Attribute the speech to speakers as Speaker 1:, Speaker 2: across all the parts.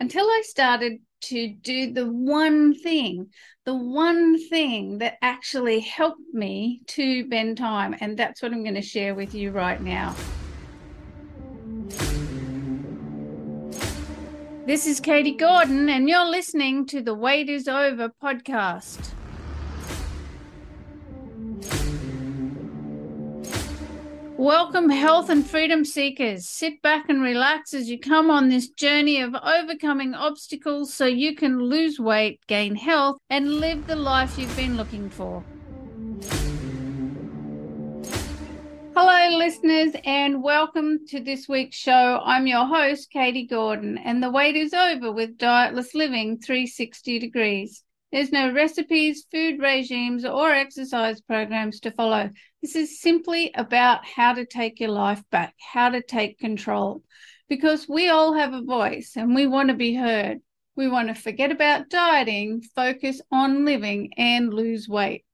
Speaker 1: until I started to do the one thing, the one thing that actually helped me to bend time. And that's what I'm going to share with you right now. This is Katie Gordon, and you're listening to the Weight is Over podcast. Welcome, health and freedom seekers. Sit back and relax as you come on this journey of overcoming obstacles so you can lose weight, gain health, and live the life you've been looking for. Hello, listeners, and welcome to this week's show. I'm your host, Katie Gordon, and the wait is over with Dietless Living 360 Degrees. There's no recipes, food regimes, or exercise programs to follow. This is simply about how to take your life back, how to take control, because we all have a voice and we want to be heard. We want to forget about dieting, focus on living, and lose weight.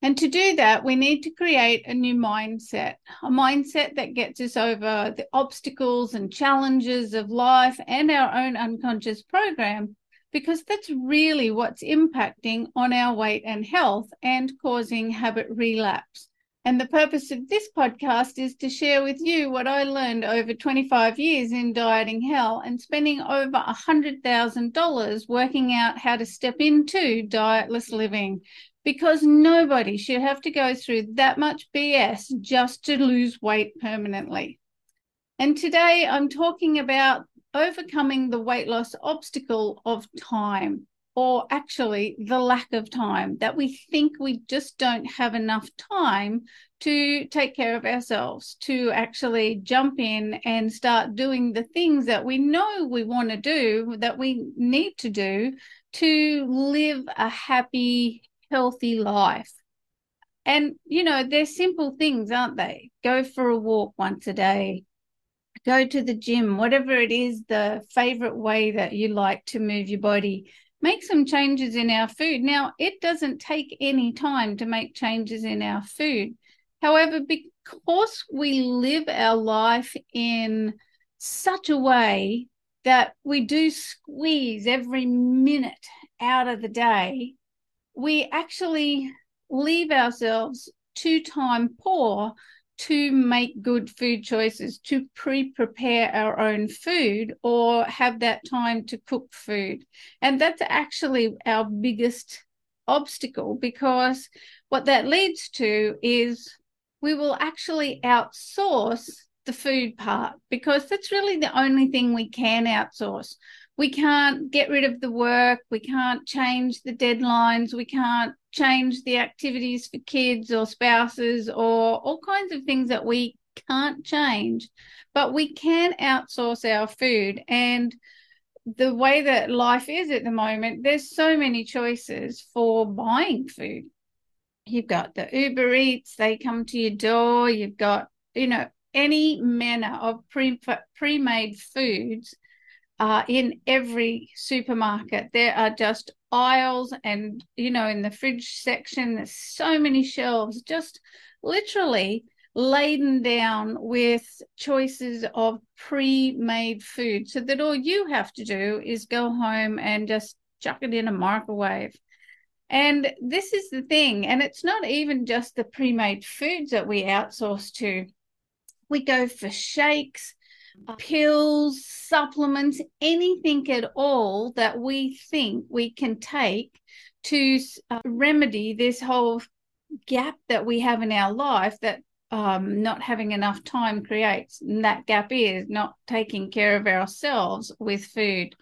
Speaker 1: And to do that, we need to create a new mindset, a mindset that gets us over the obstacles and challenges of life and our own unconscious program because that's really what's impacting on our weight and health and causing habit relapse. And the purpose of this podcast is to share with you what I learned over 25 years in dieting hell and spending over $100,000 working out how to step into dietless living because nobody should have to go through that much BS just to lose weight permanently. And today I'm talking about overcoming the weight loss obstacle of time, or actually the lack of time, that we think we just don't have enough time to take care of ourselves, to actually jump in and start doing the things that we know we want to do, that we need to do to live a happy, healthy life. And, you know, they're simple things, aren't they? Go for a walk once a day, go to the gym, whatever it is, the favorite way that you like to move your body. Make some changes in our food. Now, it doesn't take any time to make changes in our food. However, because we live our life in such a way that we do squeeze every minute out of the day, we actually leave ourselves too time poor to make good food choices, to pre prepare our own food or have that time to cook food. And that's actually our biggest obstacle because what that leads to is we will actually outsource the food part because that's really the only thing we can outsource. We can't get rid of the work, we can't change the deadlines, we can't change the activities for kids or spouses or all kinds of things that we can't change, but we can outsource our food. And the way that life is at the moment, there's so many choices for buying food. You've got the Uber Eats, they come to your door. You've got, you know, any manner of pre pre-made foods uh, in every supermarket. There are just aisles and, you know, in the fridge section, there's so many shelves, just literally laden down with choices of pre made food so that all you have to do is go home and just chuck it in a microwave. And this is the thing, and it's not even just the pre made foods that we outsource to. We go for shakes, pills, supplements, anything at all that we think we can take to uh, remedy this whole gap that we have in our life that um, not having enough time creates. And that gap is not taking care of ourselves with food.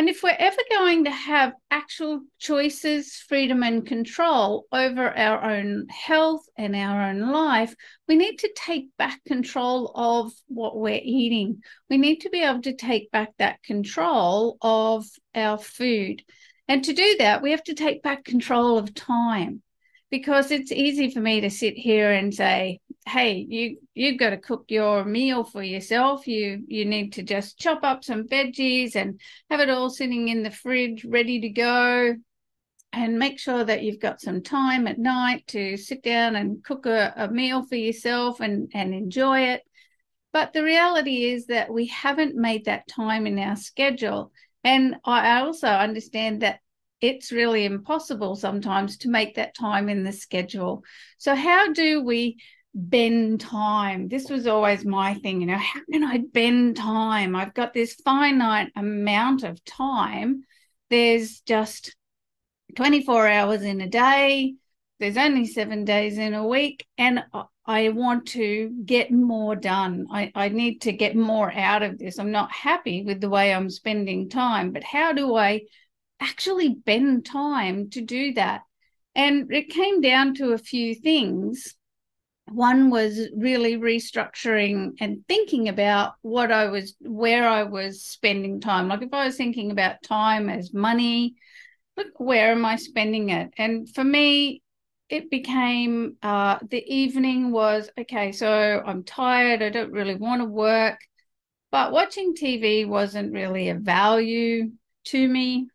Speaker 1: And if we're ever going to have actual choices, freedom, and control over our own health and our own life, we need to take back control of what we're eating. We need to be able to take back that control of our food. And to do that, we have to take back control of time because it's easy for me to sit here and say, hey you you've got to cook your meal for yourself. You you need to just chop up some veggies and have it all sitting in the fridge ready to go. And make sure that you've got some time at night to sit down and cook a, a meal for yourself and and enjoy it. But the reality is that we haven't made that time in our schedule. And I also understand that it's really impossible sometimes to make that time in the schedule. So, how do we bend time? This was always my thing, you know, how can I bend time? I've got this finite amount of time. There's just 24 hours in a day, there's only seven days in a week, and I want to get more done. I, I need to get more out of this. I'm not happy with the way I'm spending time, but how do I actually bend time to do that. And it came down to a few things. One was really restructuring and thinking about what I was, where I was spending time. Like if I was thinking about time as money, look, where am I spending it? And for me, it became uh, the evening was okay, so I'm tired, I don't really want to work, but watching TV wasn't really a value to me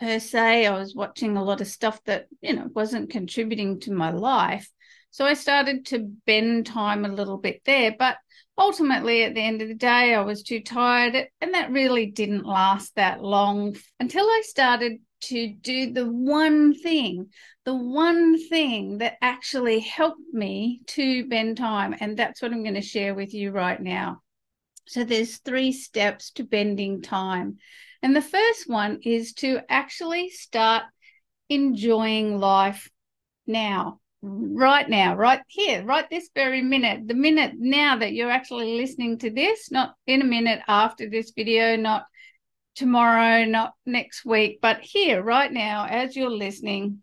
Speaker 1: per se. I was watching a lot of stuff that, you know, wasn't contributing to my life. So I started to bend time a little bit there. But ultimately, at the end of the day, I was too tired. And that really didn't last that long until I started to do the one thing, the one thing that actually helped me to bend time. And that's what I'm going to share with you right now. So there's three steps to bending time. And the first one is to actually start enjoying life now, right now, right here, right this very minute, the minute now that you're actually listening to this, not in a minute after this video, not tomorrow, not next week, but here, right now, as you're listening.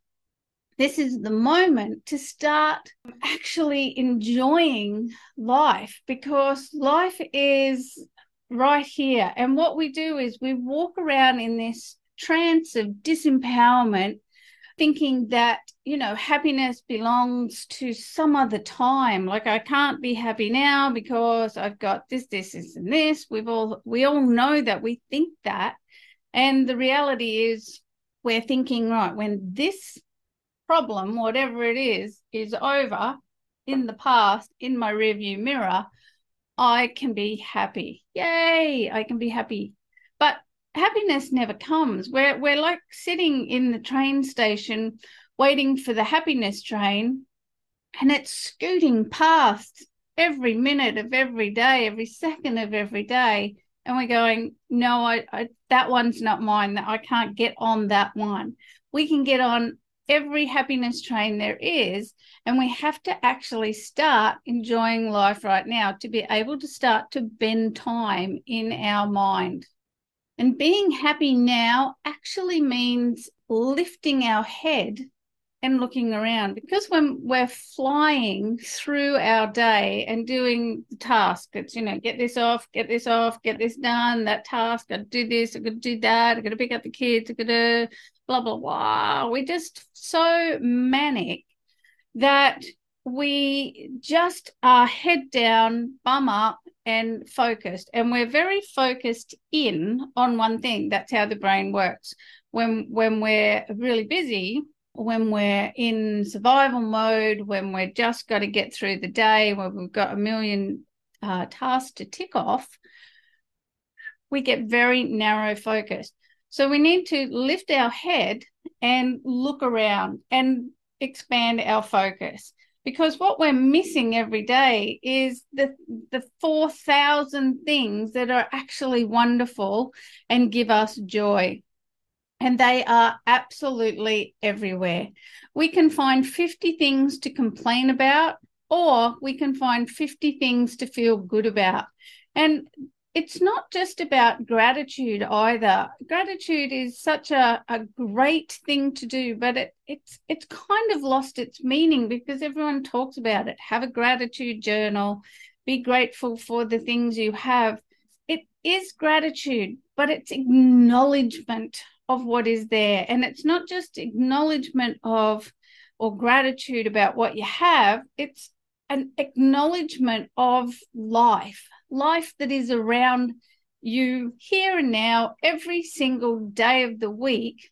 Speaker 1: This is the moment to start actually enjoying life because life is right here. And what we do is we walk around in this trance of disempowerment, thinking that, you know, happiness belongs to some other time. Like I can't be happy now because I've got this, this, this, and this. We've all we all know that we think that. And the reality is we're thinking, right, when this problem, whatever it is, is over in the past, in my rearview mirror, I can be happy. Yay, I can be happy. Happiness never comes. We're we're like sitting in the train station waiting for the happiness train and it's scooting past every minute of every day, every second of every day. And we're going, no, I, I that one's not mine. That I can't get on that one. We can get on every happiness train there is. And we have to actually start enjoying life right now to be able to start to bend time in our mind. And being happy now actually means lifting our head and looking around because when we're flying through our day and doing the task, it's, you know, get this off, get this off, get this done, that task, I do this, I gotta do that, I gotta pick up the kids, I gotta uh, blah, blah, blah. We're just so manic that we just are head down, bum up, and focused. And we're very focused in on one thing. That's how the brain works. When when we're really busy, when we're in survival mode, when we're just got to get through the day, when we've got a million uh, tasks to tick off, we get very narrow focused. So we need to lift our head and look around and expand our focus because what we're missing every day is the the 4000 things that are actually wonderful and give us joy. And they are absolutely everywhere. We can find 50 things to complain about or we can find 50 things to feel good about. And it's not just about gratitude either. Gratitude is such a, a great thing to do, but it, it's it's kind of lost its meaning because everyone talks about it. Have a gratitude journal, be grateful for the things you have. It is gratitude, but it's acknowledgement of what is there. And it's not just acknowledgement of or gratitude about what you have, it's an acknowledgement of life life that is around you here and now every single day of the week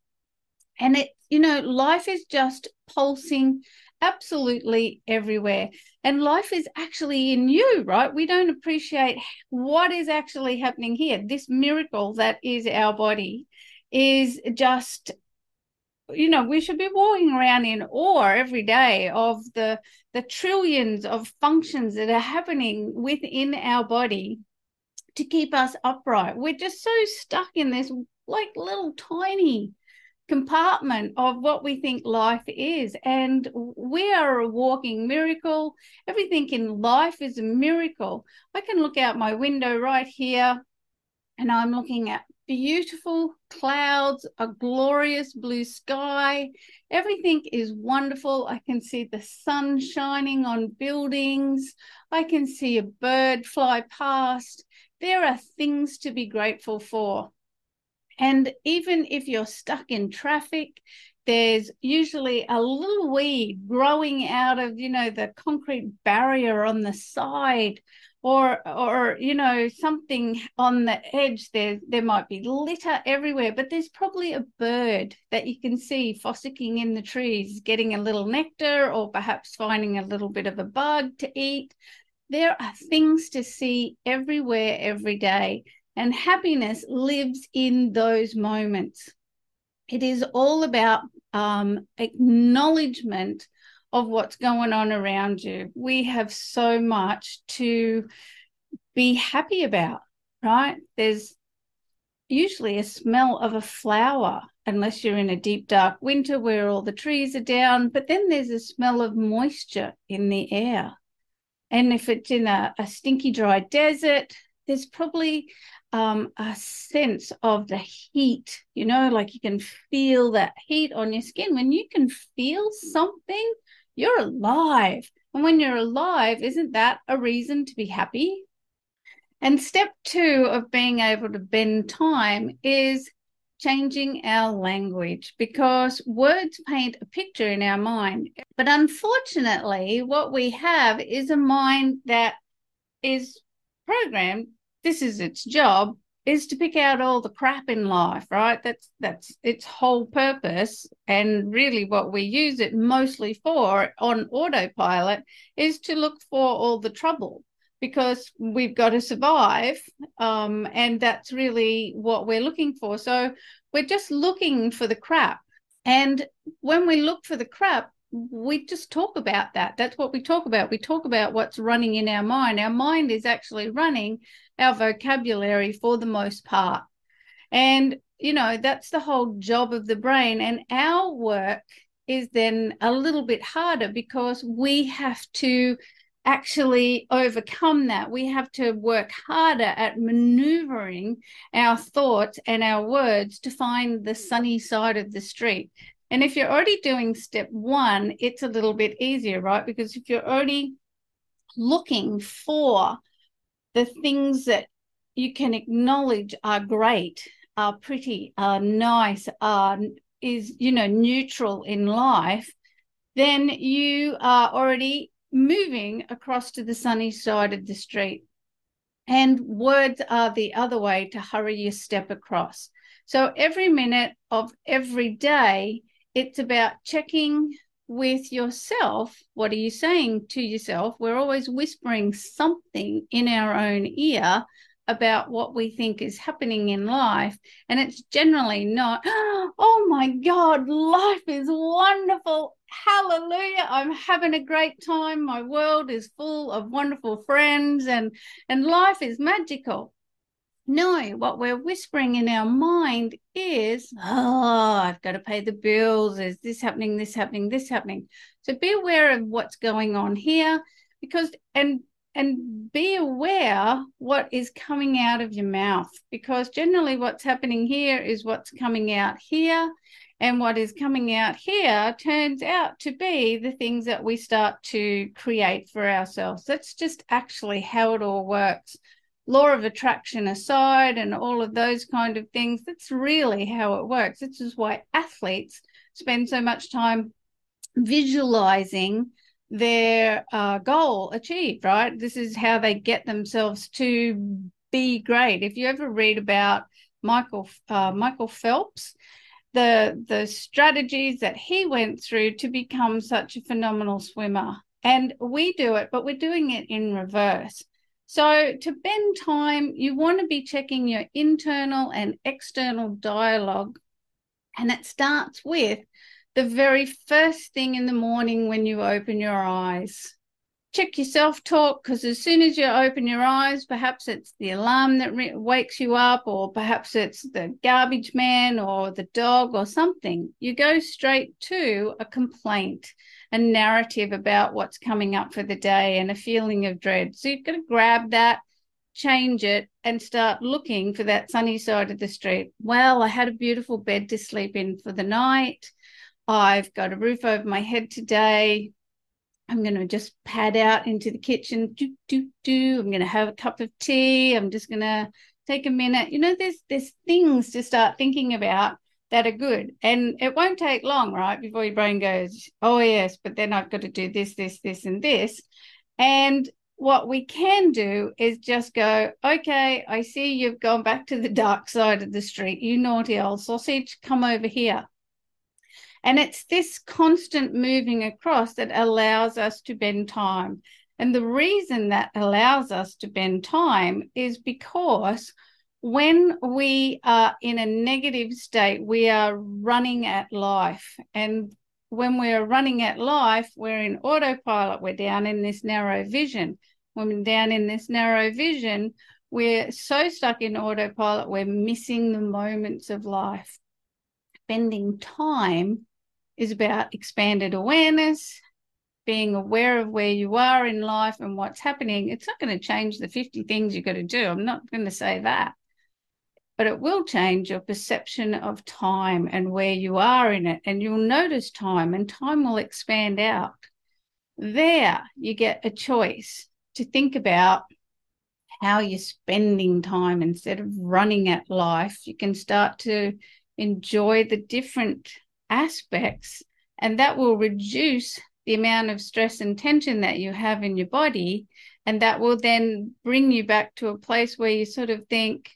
Speaker 1: and it you know, life is just pulsing absolutely everywhere. And life is actually in you, right? We don't appreciate what is actually happening here. This miracle that is our body is just you know we should be walking around in awe every day of the the trillions of functions that are happening within our body to keep us upright. We're just so stuck in this like little tiny compartment of what we think life is. And we are a walking miracle. Everything in life is a miracle. I can look out my window right here and i'm looking at beautiful clouds, a glorious blue sky. Everything is wonderful. I can see the sun shining on buildings. I can see a bird fly past. There are things to be grateful for. And even if you're stuck in traffic, there's usually a little weed growing out of, you know, the concrete barrier on the side or or you know something on the edge there there might be litter everywhere but there's probably a bird that you can see fossicking in the trees getting a little nectar or perhaps finding a little bit of a bug to eat. There are things to see everywhere every day and happiness lives in those moments. It is all about um, acknowledgement of what's going on around you. We have so much to be happy about, right? There's usually a smell of a flower, unless you're in a deep, dark winter where all the trees are down, but then there's a smell of moisture in the air. And if it's in a, a stinky, dry desert, there's probably um, a sense of the heat, you know, like you can feel that heat on your skin. When you can feel something, you're alive. And when you're alive, isn't that a reason to be happy? And step two of being able to bend time is changing our language because words paint a picture in our mind. But unfortunately, what we have is a mind that is programmed, this is its job, is to pick out all the crap in life, right? That's that's its whole purpose. And really what we use it mostly for on autopilot is to look for all the trouble because we've got to survive. Um, and that's really what we're looking for. So we're just looking for the crap. And when we look for the crap, we just talk about that. That's what we talk about. We talk about what's running in our mind. Our mind is actually running our vocabulary for the most part. And, you know, that's the whole job of the brain. And our work is then a little bit harder because we have to actually overcome that. We have to work harder at maneuvering our thoughts and our words to find the sunny side of the street. And if you're already doing step one, it's a little bit easier, right? Because if you're already looking for the things that you can acknowledge are great, are pretty, are nice, are is you know neutral in life, then you are already moving across to the sunny side of the street. And words are the other way to hurry your step across. So every minute of every day, it's about checking with yourself. What are you saying to yourself? We're always whispering something in our own ear about what we think is happening in life. And it's generally not, oh my God, life is wonderful. Hallelujah. I'm having a great time. My world is full of wonderful friends and, and life is magical. No, what we're whispering in our mind is, oh, I've got to pay the bills. Is this happening? This happening? This happening? So be aware of what's going on here because, and, and be aware what is coming out of your mouth because generally what's happening here is what's coming out here. And what is coming out here turns out to be the things that we start to create for ourselves. That's just actually how it all works law of attraction aside and all of those kind of things, that's really how it works. This is why athletes spend so much time visualizing their uh, goal achieved, right? This is how they get themselves to be great. If you ever read about Michael uh, Michael Phelps, the the strategies that he went through to become such a phenomenal swimmer. And we do it, but we're doing it in reverse. So to bend time, you want to be checking your internal and external dialogue. And it starts with the very first thing in the morning when you open your eyes check your self talk because as soon as you open your eyes, perhaps it's the alarm that re- wakes you up, or perhaps it's the garbage man or the dog or something. You go straight to a complaint, a narrative about what's coming up for the day, and a feeling of dread. So you've got to grab that. Change it and start looking for that sunny side of the street. Well, I had a beautiful bed to sleep in for the night. I've got a roof over my head today. I'm going to just pad out into the kitchen. Do, do, do. I'm going to have a cup of tea. I'm just going to take a minute. You know, there's there's things to start thinking about that are good. And it won't take long, right? Before your brain goes, oh, yes, but then I've got to do this, this, this, and this. And what we can do is just go, okay, I see you've gone back to the dark side of the street. You naughty old sausage, come over here. And it's this constant moving across that allows us to bend time. And the reason that allows us to bend time is because when we are in a negative state, we are running at life. And when we're running at life, we're in autopilot, we're down in this narrow vision. When we're down in this narrow vision, we're so stuck in autopilot, we're missing the moments of life. Spending time is about expanded awareness, being aware of where you are in life and what's happening. It's not going to change the 50 things you've got to do. I'm not going to say that. But it will change your perception of time and where you are in it. And you'll notice time, and time will expand out. There, you get a choice to think about how you're spending time instead of running at life. You can start to enjoy the different aspects, and that will reduce the amount of stress and tension that you have in your body. And that will then bring you back to a place where you sort of think,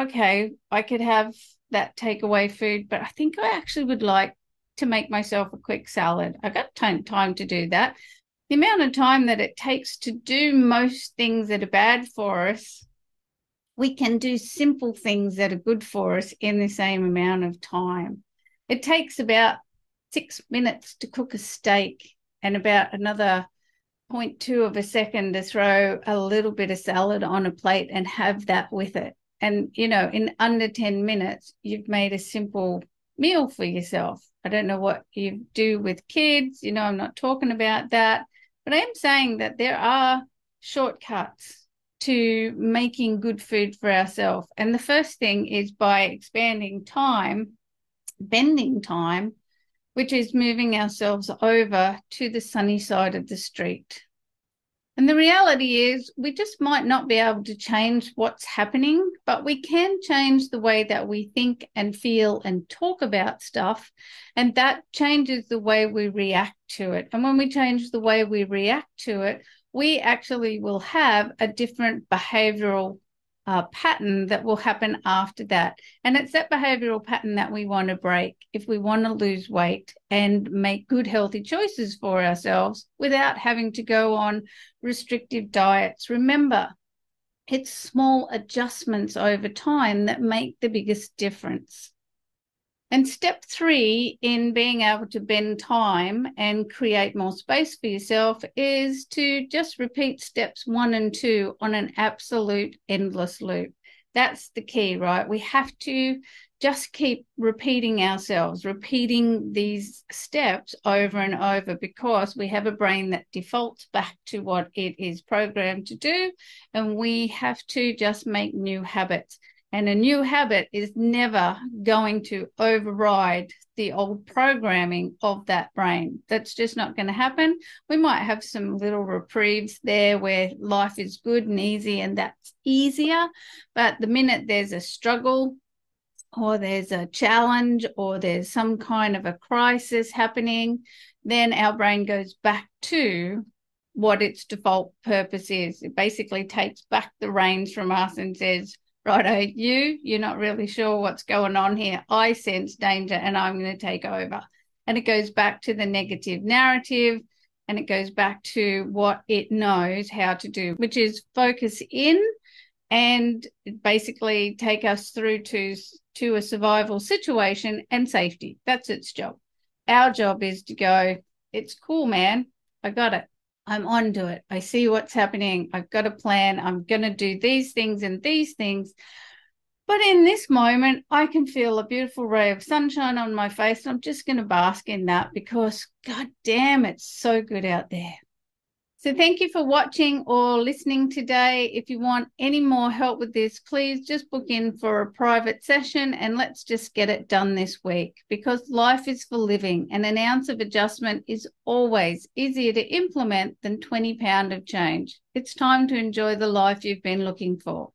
Speaker 1: okay, I could have that takeaway food, but I think I actually would like to make myself a quick salad. I've got time, time to do that. The amount of time that it takes to do most things that are bad for us, we can do simple things that are good for us in the same amount of time. It takes about six minutes to cook a steak and about another 0.2 of a second to throw a little bit of salad on a plate and have that with it. And, you know, in under 10 minutes, you've made a simple meal for yourself. I don't know what you do with kids. You know, I'm not talking about that, but I am saying that there are shortcuts to making good food for ourselves. And the first thing is by expanding time bending time, which is moving ourselves over to the sunny side of the street. And the reality is, we just might not be able to change what's happening, but we can change the way that we think and feel and talk about stuff. And that changes the way we react to it. And when we change the way we react to it, we actually will have a different behavioral uh, pattern that will happen after that. And it's that behavioral pattern that we want to break if we want to lose weight and make good, healthy choices for ourselves without having to go on restrictive diets. Remember, it's small adjustments over time that make the biggest difference. And step three in being able to bend time and create more space for yourself is to just repeat steps one and two on an absolute endless loop. That's the key, right? We have to just keep repeating ourselves, repeating these steps over and over because we have a brain that defaults back to what it is programmed to do. And we have to just make new habits. And a new habit is never going to override the old programming of that brain. That's just not going to happen. We might have some little reprieves there where life is good and easy, and that's easier. But the minute there's a struggle, or there's a challenge, or there's some kind of a crisis happening, then our brain goes back to what its default purpose is. It basically takes back the reins from us and says, righto, you, you're not really sure what's going on here. I sense danger and I'm going to take over. And it goes back to the negative narrative and it goes back to what it knows how to do, which is focus in and basically take us through to to a survival situation and safety. That's its job. Our job is to go, it's cool, man. I got it. I'm onto it. I see what's happening. I've got a plan. I'm going to do these things and these things. But in this moment, I can feel a beautiful ray of sunshine on my face. And I'm just going to bask in that because, God damn, it's so good out there. So, thank you for watching or listening today. If you want any more help with this, please just book in for a private session and let's just get it done this week because life is for living and an ounce of adjustment is always easier to implement than 20 pound of change. It's time to enjoy the life you've been looking for.